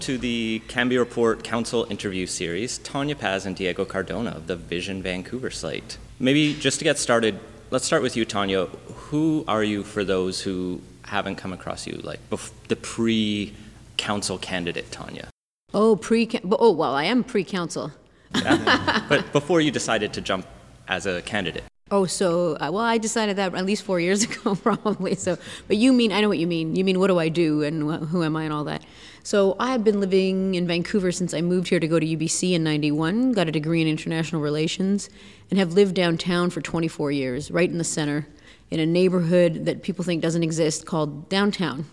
to the Cambie Report Council interview series, Tanya Paz and Diego Cardona of the Vision Vancouver site. Maybe just to get started, let's start with you, Tanya. Who are you for those who haven't come across you, like bef- the pre council candidate, Tanya? Oh, pre. Oh, well, I am pre-council. Yeah. but before you decided to jump as a candidate. Oh, so uh, well, I decided that at least four years ago, probably. So, but you mean I know what you mean. You mean what do I do and wh- who am I and all that. So I have been living in Vancouver since I moved here to go to UBC in '91. Got a degree in international relations, and have lived downtown for 24 years, right in the center, in a neighborhood that people think doesn't exist called downtown,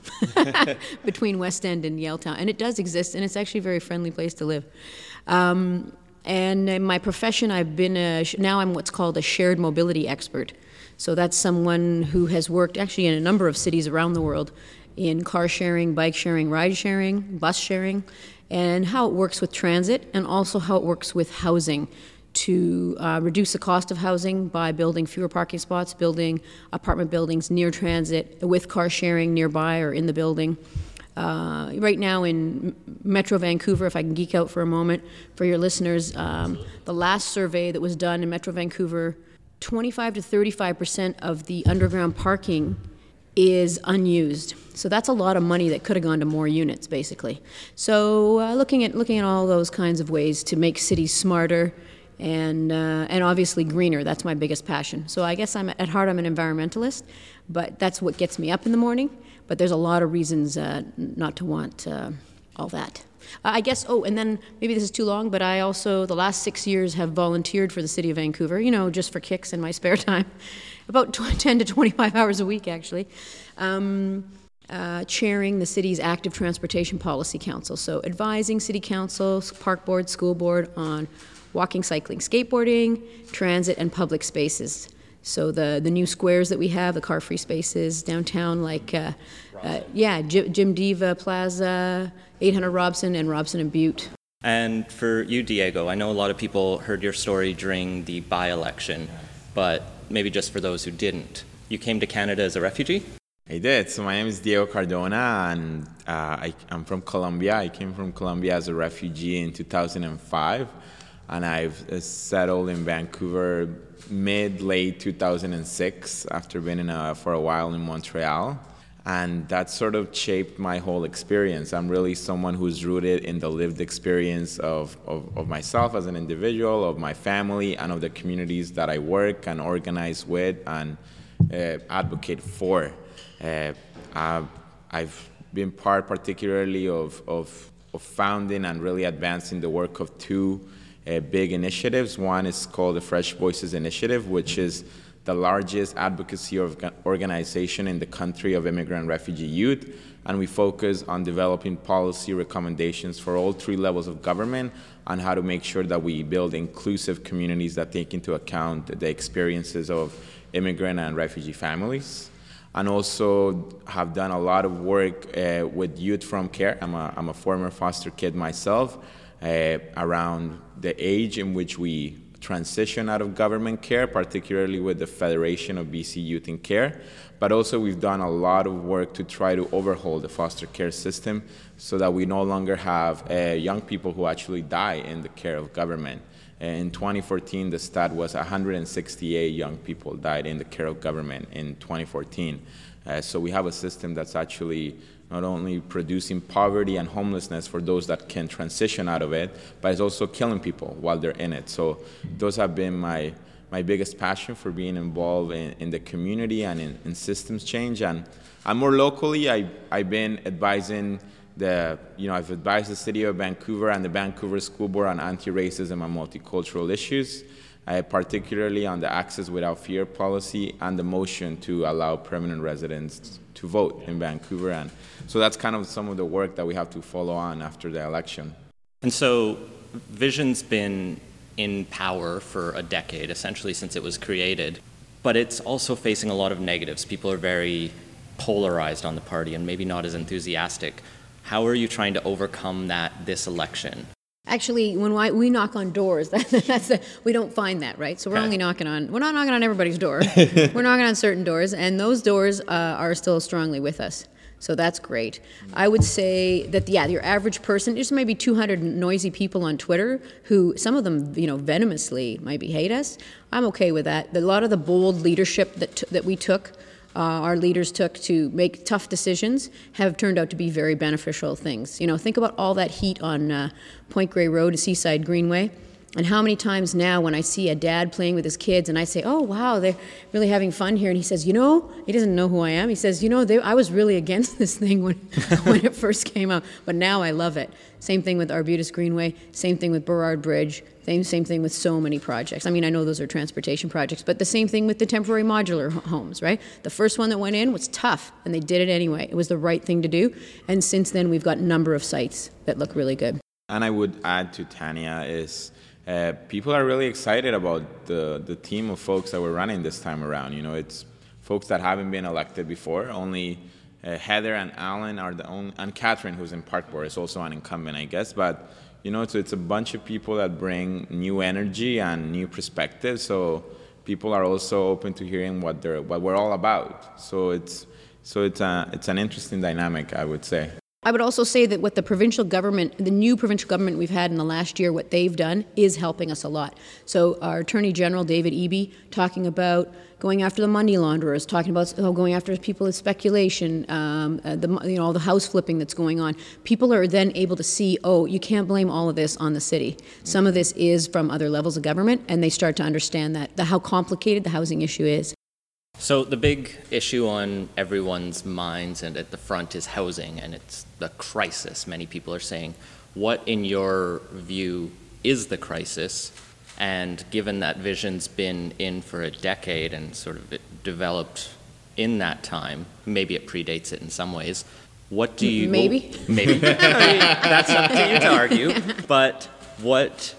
between West End and Yaletown, and it does exist, and it's actually a very friendly place to live. Um, and in my profession, I've been a, now I'm what's called a shared mobility expert. So that's someone who has worked actually in a number of cities around the world in car sharing, bike sharing, ride sharing, bus sharing, and how it works with transit, and also how it works with housing to uh, reduce the cost of housing by building fewer parking spots, building apartment buildings near transit with car sharing nearby or in the building. Uh, right now in Metro Vancouver, if I can geek out for a moment for your listeners, um, the last survey that was done in Metro Vancouver, 25 to 35 percent of the underground parking is unused. So that's a lot of money that could have gone to more units, basically. So uh, looking at looking at all those kinds of ways to make cities smarter and uh, and obviously greener. That's my biggest passion. So I guess I'm at heart I'm an environmentalist, but that's what gets me up in the morning. But there's a lot of reasons uh, not to want uh, all that. Uh, I guess, oh, and then maybe this is too long, but I also, the last six years, have volunteered for the city of Vancouver, you know, just for kicks in my spare time. About 10 to 25 hours a week, actually. Um, uh, chairing the city's active transportation policy council. So, advising city council, park board, school board on walking, cycling, skateboarding, transit, and public spaces. So the the new squares that we have, the car-free spaces downtown, like uh, uh, yeah, Jim, Jim Deva Plaza, 800 Robson, and Robson and Bute. And for you, Diego, I know a lot of people heard your story during the by-election, but maybe just for those who didn't, you came to Canada as a refugee. I did. So my name is Diego Cardona, and uh, I, I'm from Colombia. I came from Colombia as a refugee in 2005, and I've uh, settled in Vancouver mid late 2006 after being in a, for a while in Montreal. And that sort of shaped my whole experience. I'm really someone who's rooted in the lived experience of, of, of myself as an individual, of my family, and of the communities that I work and organize with and uh, advocate for. Uh, I've, I've been part particularly of, of, of founding and really advancing the work of two uh, big initiatives. One is called the Fresh Voices Initiative, which is the largest advocacy organization in the country of immigrant refugee youth. And we focus on developing policy recommendations for all three levels of government on how to make sure that we build inclusive communities that take into account the experiences of immigrant and refugee families. And also have done a lot of work uh, with youth from care. I'm a, I'm a former foster kid myself uh, around the age in which we transition out of government care, particularly with the Federation of BC Youth in Care. But also, we've done a lot of work to try to overhaul the foster care system so that we no longer have uh, young people who actually die in the care of government. In 2014, the stat was 168 young people died in the care of government in 2014. Uh, so we have a system that's actually not only producing poverty and homelessness for those that can transition out of it, but it's also killing people while they're in it. So those have been my my biggest passion for being involved in, in the community and in, in systems change. And I'm more locally, I, I've been advising the, you know, I've advised the city of Vancouver and the Vancouver School Board on anti-racism and multicultural issues, uh, particularly on the Access Without Fear policy and the motion to allow permanent residents to vote in Vancouver. And so that's kind of some of the work that we have to follow on after the election. And so Vision's been in power for a decade, essentially since it was created, but it's also facing a lot of negatives. People are very polarized on the party and maybe not as enthusiastic. How are you trying to overcome that this election? Actually, when we knock on doors, that's the, we don't find that, right? So we're okay. only knocking on, we're not knocking on everybody's door. we're knocking on certain doors, and those doors uh, are still strongly with us. So that's great. I would say that, yeah, your average person, there's maybe 200 noisy people on Twitter who, some of them, you know, venomously maybe hate us. I'm okay with that. A lot of the bold leadership that, that we took, uh, our leaders took to make tough decisions, have turned out to be very beneficial things. You know, think about all that heat on uh, Point Grey Road, and Seaside Greenway. And how many times now when I see a dad playing with his kids and I say, oh, wow, they're really having fun here. And he says, you know, he doesn't know who I am. He says, you know, they, I was really against this thing when, when it first came out, but now I love it. Same thing with Arbutus Greenway, same thing with Burrard Bridge, same, same thing with so many projects. I mean, I know those are transportation projects, but the same thing with the temporary modular homes, right? The first one that went in was tough, and they did it anyway. It was the right thing to do. And since then, we've got a number of sites that look really good. And I would add to Tanya is uh, people are really excited about the, the team of folks that we're running this time around. You know, it's folks that haven't been elected before. Only uh, Heather and Alan are the only, and Catherine, who's in park board, is also an incumbent, I guess. But you know, so it's a bunch of people that bring new energy and new perspectives. So people are also open to hearing what they're what we're all about. So it's so it's a, it's an interesting dynamic, I would say. I would also say that what the provincial government, the new provincial government we've had in the last year, what they've done is helping us a lot. So our Attorney General David Eby talking about going after the money launderers, talking about oh, going after people with speculation, um, uh, the you know all the house flipping that's going on. People are then able to see, oh, you can't blame all of this on the city. Some of this is from other levels of government, and they start to understand that the, how complicated the housing issue is. So the big issue on everyone's minds and at the front is housing, and it's the crisis. Many people are saying, what, in your view, is the crisis? And given that Vision's been in for a decade and sort of developed in that time, maybe it predates it in some ways. What do you maybe maybe that's up to you to argue. But what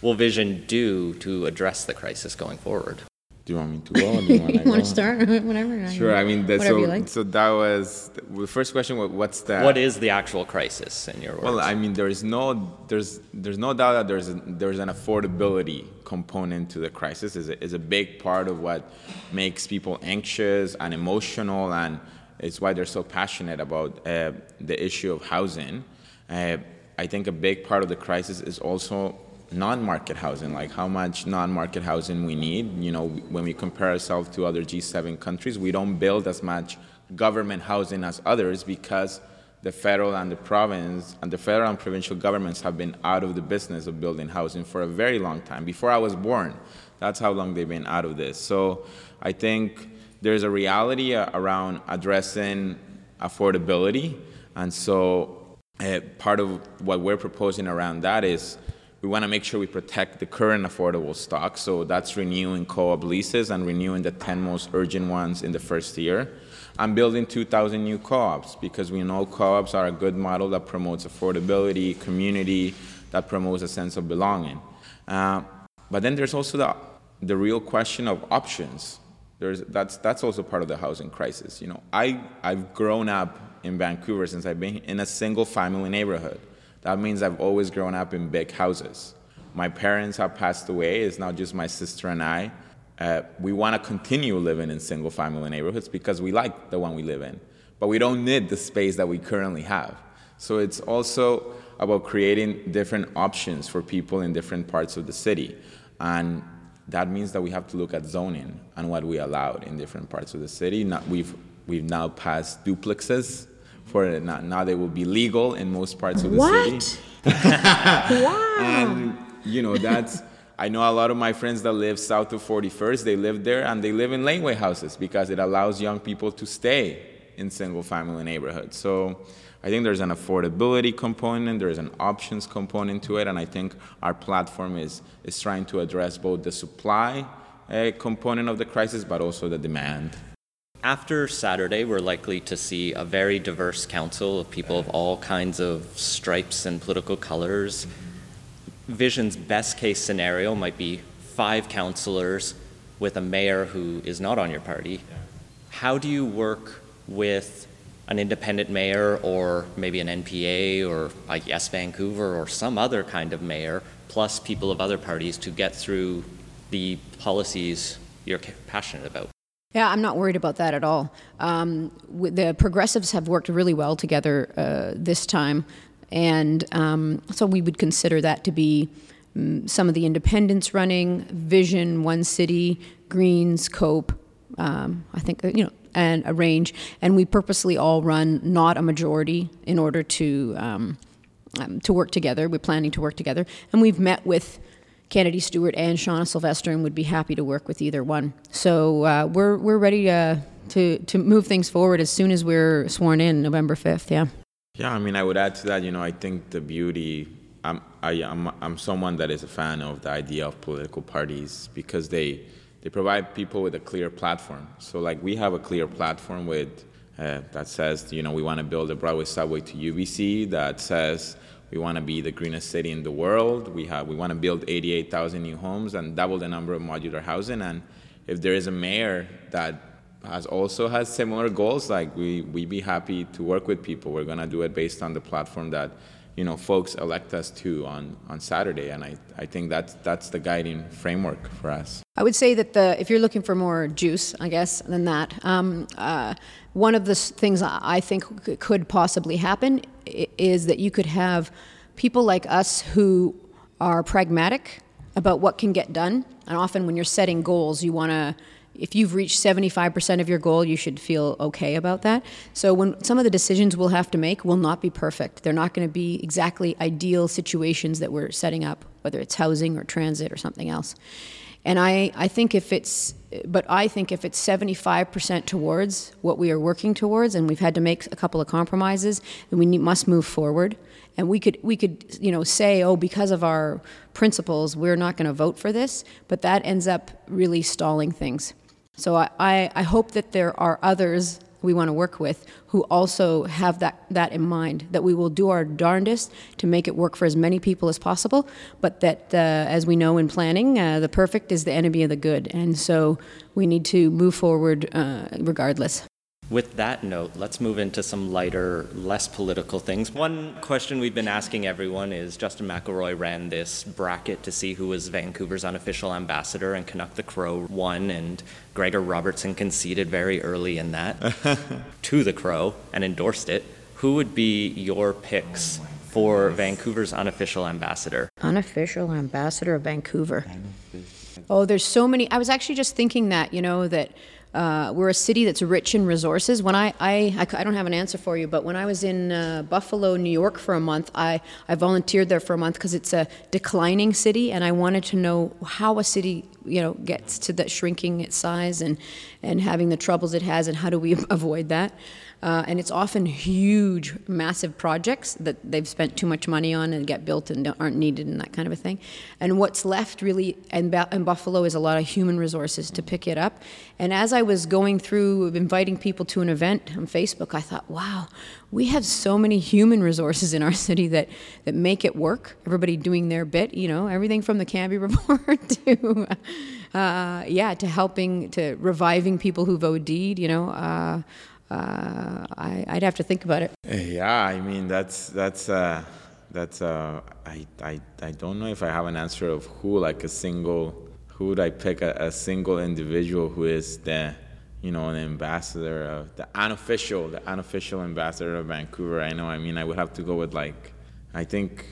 will Vision do to address the crisis going forward? Do you want me to go? Or do you want to want to start? Whatever. Sure. I mean, that, so like. so that was the first question. wa- What's the What is the actual crisis in your words? Well, I mean, there is no there's there's no doubt that there's a, there's an affordability component to the crisis. is a, is a big part of what makes people anxious and emotional, and it's why they're so passionate about uh, the issue of housing. Uh, I think a big part of the crisis is also non-market housing, like how much non-market housing we need. You know, when we compare ourselves to other G7 countries, we don't build as much government housing as others because the federal and the province and the federal and provincial governments have been out of the business of building housing for a very long time. Before I was born, that's how long they've been out of this. So I think there's a reality uh, around addressing affordability, and so uh, part of what we're proposing around that is we want to make sure we protect the current affordable stock. So that's renewing co-op leases and renewing the 10 most urgent ones in the first year. I'm building 2,000 new co-ops because we know co-ops are a good model that promotes affordability, community, that promotes a sense of belonging. Uh, but then there's also the, the real question of options. There's, that's, that's also part of the housing crisis. You know, I, I've grown up in Vancouver since I've been in a single family neighborhood. That means I've always grown up in big houses. My parents have passed away. It's not just my sister and I. Uh, we want to continue living in single family neighborhoods because we like the one we live in, but we don't need the space that we currently have. So it's also about creating different options for people in different parts of the city. And that means that we have to look at zoning and what we allowed in different parts of the city. We've, we've now passed duplexes for now, now they will be legal in most parts of the What? city. wow. And you know that's I know a lot of my friends that live south of 41st. They live there and they live in laneway houses because it allows young people to stay in single family neighborhoods. So I think there's an affordability component, there's an options component to it, and I think our platform is is trying to address both the supply uh, component of the crisis, but also the demand. After Saturday, we're likely to see a very diverse council of people of all kinds of stripes and political colors. Vision's best case scenario might be five councillors with a mayor who is not on your party. How do you work with an independent mayor or maybe an NPA or a Yes Vancouver or some other kind of mayor, plus people of other parties to get through the policies you're passionate about? Yeah, I'm not worried about that at all. Um, the progressives have worked really well together uh, this time, and um, so we would consider that to be um, some of the independents running, Vision, One City, Greens, Cope. Um, I think you know, and a range, and we purposely all run not a majority in order to um, um, to work together. We're planning to work together, and we've met with Kennedy Stewart and Shauna Sylvester, and would be happy to work with either one. So uh, we're we're ready uh, to to move things forward as soon as we're sworn in November fifth. Yeah. Yeah, I mean, I would add to that. You know, I think the beauty. I'm I, am i I'm someone that is a fan of the idea of political parties because they they provide people with a clear platform. So like we have a clear platform with uh, that says you know we want to build a Broadway subway to UBC that says we want to be the greenest city in the world. We have we want to build 88,000 new homes and double the number of modular housing. And if there is a mayor that has also has similar goals, like we we be happy to work with people. We're gonna do it based on the platform that you know folks elect us to on on Saturday. And I I think that's that's the guiding framework for us. I would say that the if you're looking for more juice, I guess, than that. Um, uh, one of the things I think could possibly happen is that you could have people like us who are pragmatic about what can get done. And often, when you're setting goals, you want to if you've reached 75% of your goal, you should feel okay about that. So, when some of the decisions we'll have to make will not be perfect, they're not going to be exactly ideal situations that we're setting up, whether it's housing or transit or something else. And I, I think if it's, but I think if it's 75% towards what we are working towards, and we've had to make a couple of compromises, then we need, must move forward. And we could, we could, you know, say, oh, because of our principles, we're not going to vote for this, but that ends up really stalling things. So I, I, hope that there are others we want to work with who also have that, that in mind, that we will do our darndest to make it work for as many people as possible, but that, uh, as we know in planning, uh, the perfect is the enemy of the good. And so we need to move forward uh, regardless. With that note, let's move into some lighter, less political things. One question we've been asking everyone is Justin McElroy ran this bracket to see who was Vancouver's unofficial ambassador, and Canuck the Crow won, and Gregor Robertson conceded very early in that to the Crow and endorsed it. Who would be your picks for Vancouver's unofficial ambassador? Unofficial ambassador of Vancouver. Oh, there's so many. I was actually just thinking that, you know, that uh, we're a city that's rich in resources. When I, I, I, don't have an answer for you, but when I was in uh, Buffalo, New York for a month, I, I volunteered there for a month because it's a declining city, and I wanted to know how a city, you know, gets to that shrinking its size and, and having the troubles it has, and how do we avoid that. Uh, and it's often huge, massive projects that they've spent too much money on and get built and aren't needed and that kind of a thing. And what's left really in, in Buffalo is a lot of human resources to pick it up. And as I was going through inviting people to an event on Facebook, I thought, wow, we have so many human resources in our city that, that make it work. Everybody doing their bit, you know, everything from the Cambie report to, uh, yeah, to helping, to reviving people who've OD'd, you know. Uh, uh, I, would have to think about it. Yeah, I mean that's that's uh, that's uh, I, I I don't know if I have an answer of who like a single who would I pick a, a single individual who is the you know an ambassador of the unofficial the unofficial ambassador of Vancouver. I know. I mean I would have to go with like I think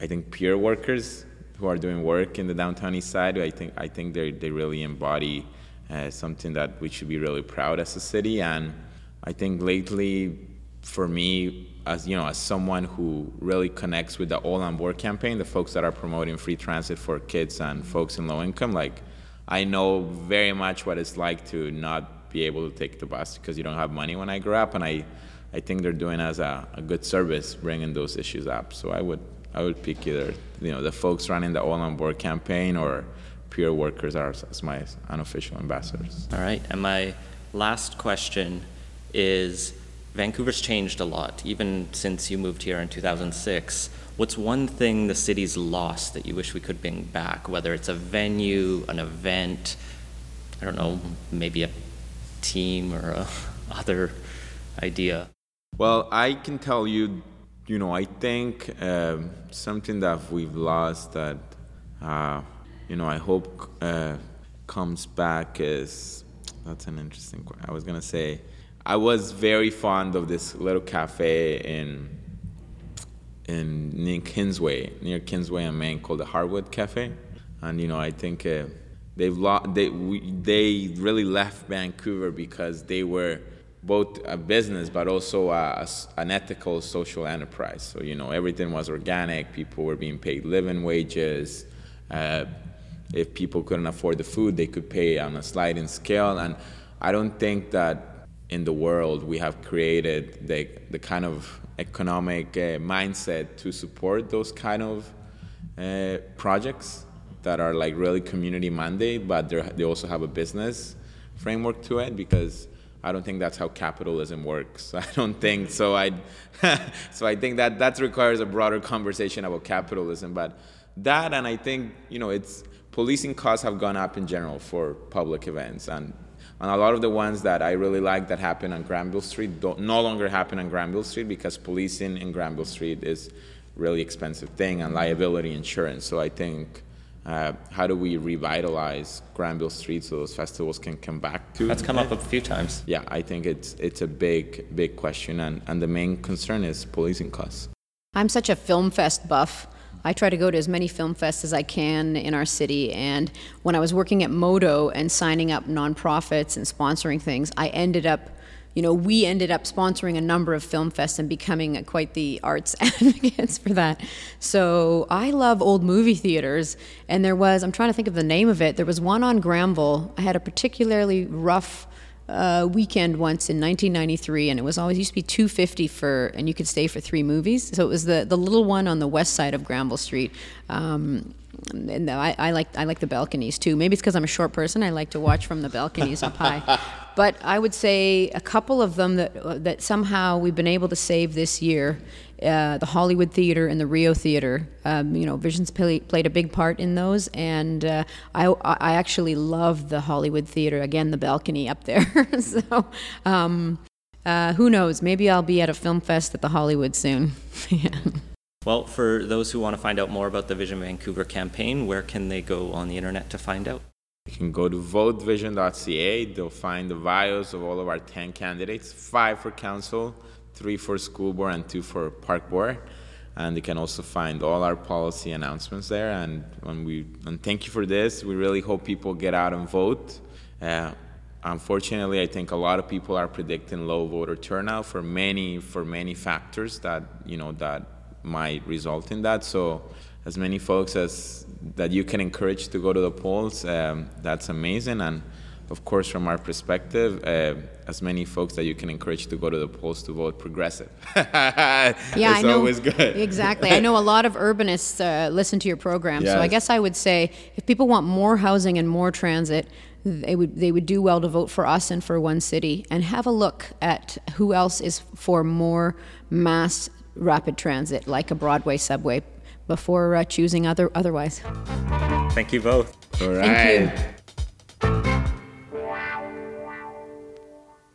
I think peer workers who are doing work in the downtown east side. I think I think they they really embody uh, something that we should be really proud as a city and I think lately, for me, as you know, as someone who really connects with the All on Board campaign, the folks that are promoting free transit for kids and folks in low income, like I know very much what it's like to not be able to take the bus because you don't have money when I grew up, and I, I think they're doing as a, a good service bringing those issues up. So I would, I would pick either, you know, the folks running the All on Board campaign or peer workers are as my unofficial ambassadors. All right, and my last question is Vancouver's changed a lot, even since you moved here in 2006. What's one thing the city's lost that you wish we could bring back, whether it's a venue, an event, I don't know, maybe a team or a other idea? Well, I can tell you, you know, I think uh, something that we've lost that, uh, you know, I hope uh, comes back is that's an interesting question. I was gonna say, I was very fond of this little cafe in in near Kingsway, near Kingsway and Main, called the Heartwood Cafe, and you know I think uh, they've lo- they we, they really left Vancouver because they were both a business but also a, a an ethical social enterprise. So you know everything was organic. People were being paid living wages. Uh, if people couldn't afford the food, they could pay on a sliding scale. And I don't think that in the world we have created the, the kind of economic uh, mindset to support those kind of uh, projects that are like really community mandate, but they also have a business framework to it because I don't think that's how capitalism works. I don't think so. I so I think that that requires a broader conversation about capitalism. But that and I think you know it's policing costs have gone up in general for public events and. And a lot of the ones that I really like that happen on Granville Street don't, no longer happen on Granville Street because policing in Granville Street is really expensive thing and liability insurance. So I think uh, how do we revitalize Granville Street so those festivals can come back to? That's come up a few times. Yeah, I think it's it's a big big question, and, and the main concern is policing costs. I'm such a film fest buff. I try to go to as many film fests as I can in our city. And when I was working at Modo and signing up nonprofits and sponsoring things, I ended up, you know, we ended up sponsoring a number of film fests and becoming quite the arts advocates for that. So I love old movie theaters. And there was, I'm trying to think of the name of it, there was one on Granville. I had a particularly rough uh, weekend once in 1993, and it was always used to be 250 for, and you could stay for three movies. So it was the the little one on the west side of Granville Street. Um, and I, I like I like the balconies too. Maybe it's because I'm a short person. I like to watch from the balconies up high. But I would say a couple of them that that somehow we've been able to save this year. Uh, the Hollywood Theater and the Rio Theater. Um, you know, Visions play, played a big part in those, and uh, I, I actually love the Hollywood Theater. Again, the balcony up there. so, um, uh, who knows? Maybe I'll be at a film fest at the Hollywood soon. yeah. Well, for those who want to find out more about the Vision Vancouver campaign, where can they go on the internet to find out? You can go to votevision.ca. They'll find the bios of all of our 10 candidates, five for council, three for school board, and two for park board. And you can also find all our policy announcements there. And when we and thank you for this. We really hope people get out and vote. Uh, unfortunately, I think a lot of people are predicting low voter turnout for many for many factors that you know that might result in that. So as many folks as that you can encourage to go to the polls, um, that's amazing. And of course, from our perspective, uh, as many folks that you can encourage to go to the polls to vote progressive. Yeah, it's I know. always good. Exactly. I know a lot of urbanists uh, listen to your program, so I guess I would say if people want more housing and more transit, they would they would do well to vote for us and for One City, and have a look at who else is for more mass rapid transit, like a Broadway subway, before uh, choosing other otherwise. Thank you both. All Thank you. right.